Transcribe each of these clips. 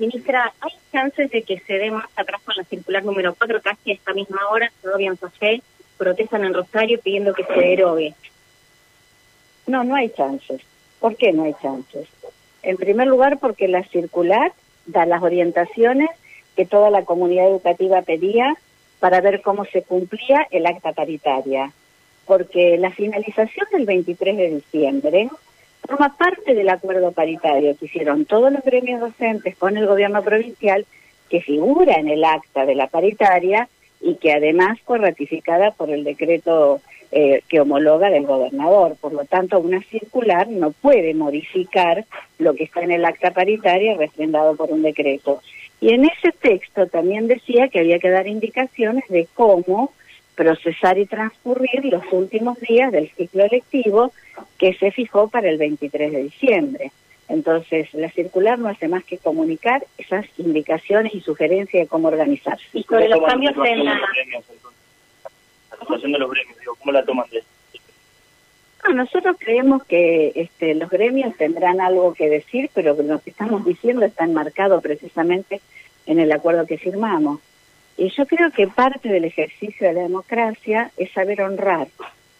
Ministra, ¿hay chances de que se dé más atrás con la circular número 4, casi a esta misma hora, todavía en Sofé, protestan en Rosario pidiendo que se derogue? No, no hay chances. ¿Por qué no hay chances? En primer lugar, porque la circular da las orientaciones que toda la comunidad educativa pedía para ver cómo se cumplía el acta paritaria. Porque la finalización del 23 de diciembre forma parte del acuerdo paritario que hicieron todos los gremios docentes con el gobierno provincial, que figura en el acta de la paritaria y que además fue ratificada por el decreto eh, que homologa del gobernador. Por lo tanto, una circular no puede modificar lo que está en el acta paritaria refrendado por un decreto. Y en ese texto también decía que había que dar indicaciones de cómo procesar y transcurrir los últimos días del ciclo electivo que se fijó para el 23 de diciembre. Entonces, la circular no hace más que comunicar esas indicaciones y sugerencias de cómo organizarse. Y sobre los cambios en la... de los gremios, digo, ¿cómo la toman de no, nosotros creemos que este, los gremios tendrán algo que decir, pero lo que estamos diciendo está enmarcado precisamente en el acuerdo que firmamos. Y yo creo que parte del ejercicio de la democracia es saber honrar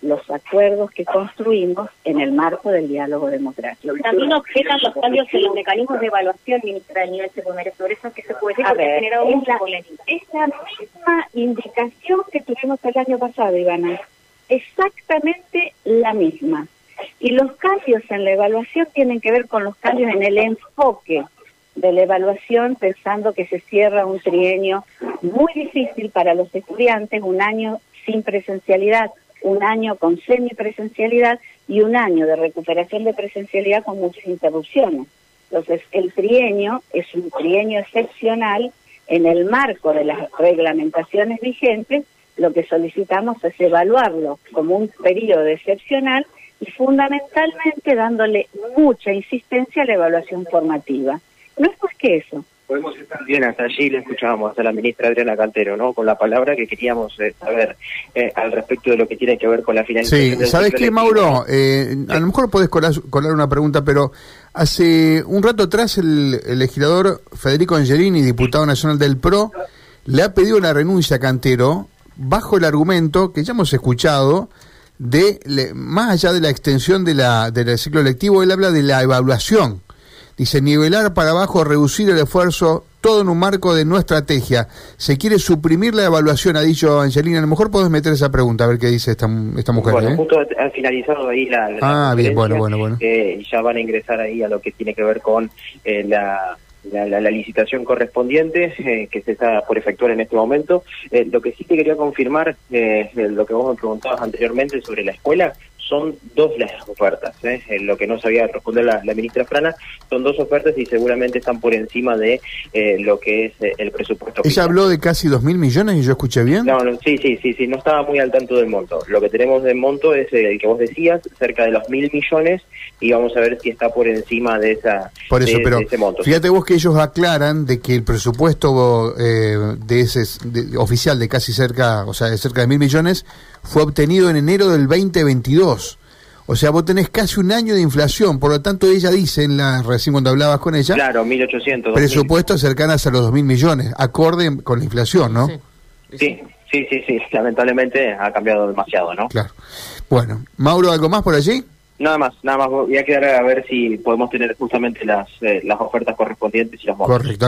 los acuerdos que construimos en el marco del diálogo democrático. También objetan los cambios en los mecanismos de evaluación, ministra, del nivel secundario. Sobre eso que se puede decir, porque polémica. es la misma indicación que tuvimos el año pasado, Ivana. Exactamente la misma. Y los cambios en la evaluación tienen que ver con los cambios en el enfoque de la evaluación, pensando que se cierra un trienio muy difícil para los estudiantes, un año sin presencialidad, un año con semipresencialidad y un año de recuperación de presencialidad con muchas interrupciones. Entonces, el trienio es un trienio excepcional en el marco de las reglamentaciones vigentes, lo que solicitamos es evaluarlo como un periodo excepcional y fundamentalmente dándole mucha insistencia a la evaluación formativa. No es más que eso. Podemos estar bien, hasta allí le escuchábamos a la ministra Adriana Cantero, ¿no? Con la palabra que queríamos eh, saber eh, al respecto de lo que tiene que ver con la financiación. Sí, ¿sabes qué, Mauro? Eh, a lo mejor podés colar, colar, una pregunta, pero hace un rato atrás el, el legislador Federico Angelini, diputado nacional del PRO, le ha pedido la renuncia a Cantero bajo el argumento que ya hemos escuchado de, le, más allá de la extensión de la, del ciclo lectivo, él habla de la evaluación Dice, nivelar para abajo, reducir el esfuerzo, todo en un marco de no estrategia. Se quiere suprimir la evaluación, ha dicho Angelina. A lo mejor podés meter esa pregunta, a ver qué dice esta, esta mujer. Bueno, ¿eh? justo han finalizado ahí la... la ah, bien, bueno, bueno, bueno. Eh, ya van a ingresar ahí a lo que tiene que ver con eh, la... La, la, la, licitación correspondiente eh, que se está por efectuar en este momento. Eh, lo que sí te quería confirmar, eh, lo que vos me preguntabas anteriormente sobre la escuela, son dos las ofertas. ¿eh? lo que no sabía responder la, la, ministra Frana, son dos ofertas y seguramente están por encima de eh, lo que es eh, el presupuesto. ¿Ella habló de casi dos mil millones y yo escuché bien? No, no, sí, sí, sí, sí, no estaba muy al tanto del monto. Lo que tenemos de monto es el que vos decías, cerca de los mil millones, y vamos a ver si está por encima de esa por eso, de, pero de ese monto. Fíjate vos que ellos aclaran de que el presupuesto eh, de ese de, oficial de casi cerca, o sea, de cerca de mil millones, fue obtenido en enero del 2022. O sea, vos tenés casi un año de inflación, por lo tanto ella dice, en la recién cuando hablabas con ella, claro, 1.800. presupuestos cercanas a los 2.000 millones, acorde con la inflación, ¿no? Sí. sí, sí, sí, sí, lamentablemente ha cambiado demasiado, ¿no? Claro. Bueno, Mauro, ¿algo más por allí? Nada más, nada más, voy a quedar a ver si podemos tener justamente las, eh, las ofertas correspondientes y los montos. Correcto.